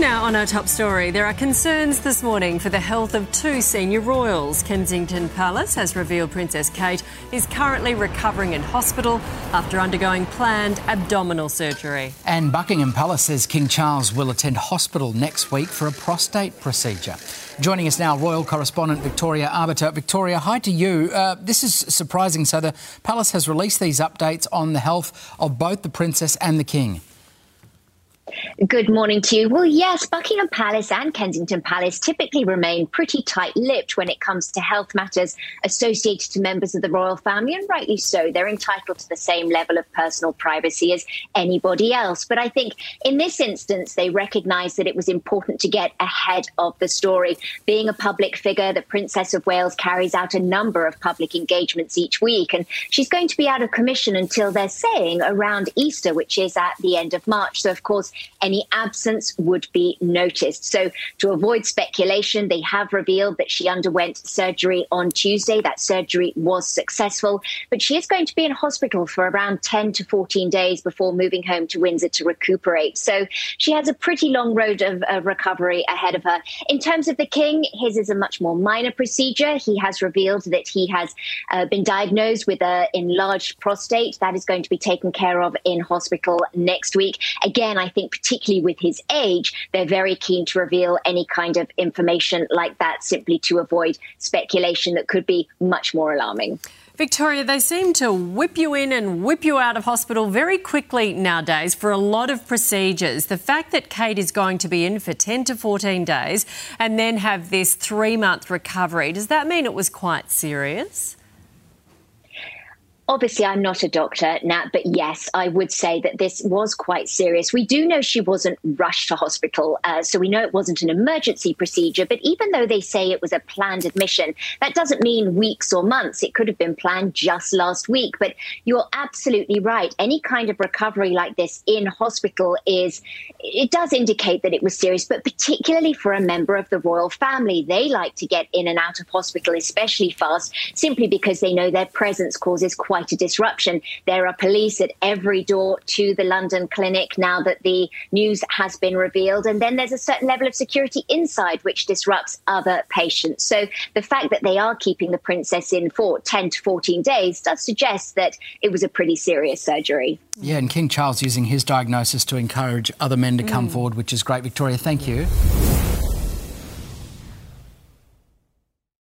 Now, on our top story, there are concerns this morning for the health of two senior royals. Kensington Palace has revealed Princess Kate is currently recovering in hospital after undergoing planned abdominal surgery. And Buckingham Palace says King Charles will attend hospital next week for a prostate procedure. Joining us now, royal correspondent Victoria Arbiter. Victoria, hi to you. Uh, this is surprising. So, the palace has released these updates on the health of both the princess and the king. Good morning to you. Well, yes, Buckingham Palace and Kensington Palace typically remain pretty tight lipped when it comes to health matters associated to members of the royal family, and rightly so. They're entitled to the same level of personal privacy as anybody else. But I think in this instance, they recognise that it was important to get ahead of the story. Being a public figure, the Princess of Wales carries out a number of public engagements each week, and she's going to be out of commission until they're saying around Easter, which is at the end of March. So, of course, any absence would be noticed. So, to avoid speculation, they have revealed that she underwent surgery on Tuesday. That surgery was successful, but she is going to be in hospital for around 10 to 14 days before moving home to Windsor to recuperate. So, she has a pretty long road of, of recovery ahead of her. In terms of the King, his is a much more minor procedure. He has revealed that he has uh, been diagnosed with an enlarged prostate. That is going to be taken care of in hospital next week. Again, I particularly with his age, they're very keen to reveal any kind of information like that simply to avoid speculation that could be much more alarming. Victoria, they seem to whip you in and whip you out of hospital very quickly nowadays for a lot of procedures. The fact that Kate is going to be in for 10 to 14 days and then have this three month recovery, does that mean it was quite serious? Obviously, I'm not a doctor, Nat, but yes, I would say that this was quite serious. We do know she wasn't rushed to hospital, uh, so we know it wasn't an emergency procedure. But even though they say it was a planned admission, that doesn't mean weeks or months. It could have been planned just last week. But you're absolutely right. Any kind of recovery like this in hospital is, it does indicate that it was serious, but particularly for a member of the royal family, they like to get in and out of hospital, especially fast, simply because they know their presence causes quite quite a disruption. There are police at every door to the London clinic now that the news has been revealed. And then there's a certain level of security inside, which disrupts other patients. So the fact that they are keeping the princess in for 10 to 14 days does suggest that it was a pretty serious surgery. Yeah, and King Charles using his diagnosis to encourage other men to come mm. forward, which is great. Victoria, thank you.